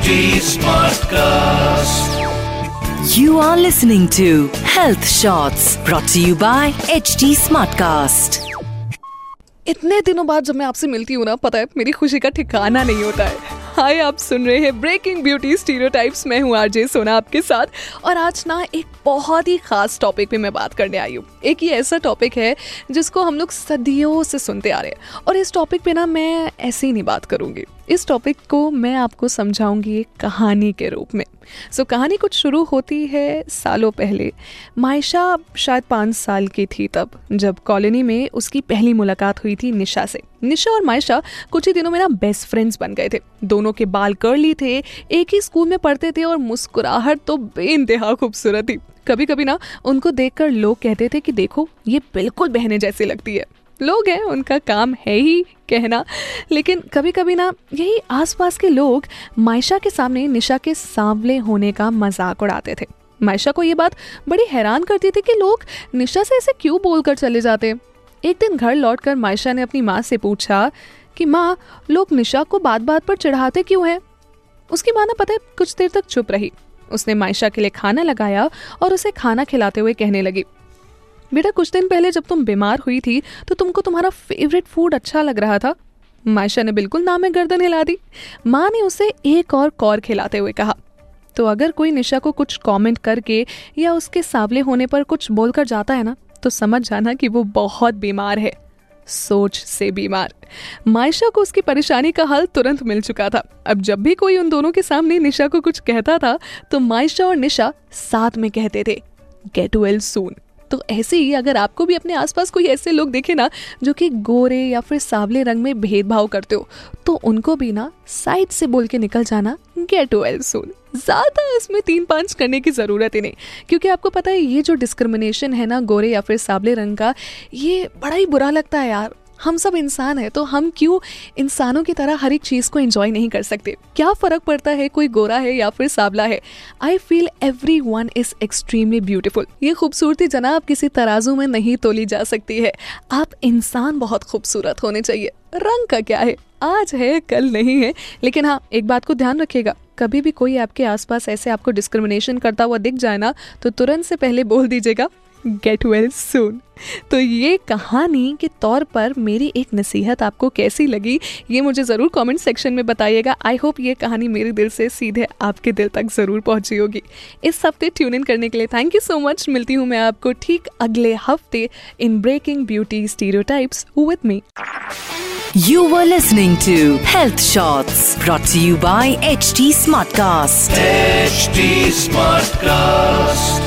HD Smartcast. You are listening to Health Shots brought to you by HD Smartcast. इतने दिनों बाद जब मैं आपसे मिलती हूँ ना पता है मेरी खुशी का ठिकाना नहीं होता है हाय आप सुन रहे हैं ब्रेकिंग ब्यूटी स्टीरियोटाइप्स मैं हूँ आरजे सोना आपके साथ। और आज ना एक बहुत ही खास टॉपिक पे मैं बात करने आई हूँ। एक ये ऐसा टॉपिक है जिसको हम लोग सदियों से सुनते आ रहे हैं। और इस टॉपिक पे ना मैं ऐसे ही नहीं बात करूँगी। इस टॉपिक को मैं आपको समझाऊँगी एक कहानी के रूप में। सो so, कहानी कुछ शुरू होती है सालों पहले। मायशा शायद पाँच साल की थी तब जब कॉलोनी में उसकी पहली मुलाकात हुई थी निशा से। निशा और मायशा कुछ ही दिनों में ना बेस्ट फ्रेंड्स बन गए थे। दोनों के बाल कर्ली थे, एक ही स्कूल में पढ़ते थे और मुस्कुराहट तो बेइंतहा खूबसूरत थी। कभी कभी ना, उनको देखकर लोग कहते थे कि देखो, ये बिल्कुल बहने जैसी लगती है। लोग हैं, उनका काम है ही कहना। लेकिन कभी कभी ना, यही आसपास के लोग मायशा के सामने, निशा के सांवले होने का मज़ाक उड़ाते थे। मायशा को ये बात बड़ी हैरान करती थी कि लोग निशा से ऐसे क्यों बोलकर चले जाते? एक दिन घर लौटकर मायशा ने अपनी माँ से पूछा कि माँ, लोग निशा को बात बात पर चढ़ाते क्यों हैं? उसकी माँ ना पता है, कुछ देर तक चुप रही। उसने मायशा के लिए खाना लगाया और उसे खाना खिलाते हुए कहने लगी, बेटा, कुछ दिन पहले जब तुम बीमार हुई थी तो तुमको तुम्हारा फेवरेट फ़ूड अच्छा लग रहा था। मायशा ने बिल्कुल नाम गर्दन हिला दी। माँ ने उसे एक और कौर खिलाते हुए कहा तो अगर कोई निशा को कुछ कमेंट करके या उसके सावले होने पर कुछ बोलकर जाता है ना तो समझ जाना कि वो बहुत बीमार है। सोच से बीमार। मायशा को उसकी परेशानी का हल तुरंत मिल चुका था। अब जब भी कोई उन दोनों के सामने निशा को कुछ कहता था तो मायशा और निशा साथ में कहते थे गेट वेल सून तो ऐसे ही अगर आपको भी अपने आसपास कोई ऐसे लोग देखे ना, जो कि गोरे या फिर सावले रंग में भेदभाव करते हो तो उनको भी ना साइड से बोल के निकल जाना गेट वेल सुन ज़्यादा इसमें तीन पाँच करने की ज़रूरत ही नहीं, क्योंकि आपको पता है ये जो डिस्क्रिमिनेशन है ना, गोरे या फिर सावले रंग का, ये बड़ा ही बुरा लगता है यार। हम सब इंसान है तो हम क्यों इंसानों की तरह हर एक चीज़ को एंजॉय नहीं कर सकते? क्या फ़र्क पड़ता है कोई गोरा है या फिर सावला है? I feel everyone is extremely beautiful ये खूबसूरती जनाब किसी तराजू में नहीं तोली जा सकती है। आप इंसान बहुत खूबसूरत होने चाहिए। रंग का क्या है? आज है, कल नहीं है। लेकिन हाँ एक बात को ध्यान रखिएगा। कभी भी कोई आपके आसपास ऐसे आपको डिस्क्रिमिनेशन करता हुआ दिख जाए ना तो तुरंत से पहले बोल दीजिएगा गेट वेल सून तो ये कहानी के तौर पर मेरी एक नसीहत आपको कैसी लगी ये मुझे ज़रूर कमेंट सेक्शन में बताइएगा। आई होप ये कहानी मेरे दिल से सीधे आपके दिल तक ज़रूर पहुँची होगी। इस हफ़्ते ट्यून इन करने के लिए थैंक यू सो मच मिलती हूँ मैं आपको ठीक अगले हफ़्ते in breaking beauty stereotypes with me You were listening to Health Shots brought to you by HT Smartcast. HD Smartcast.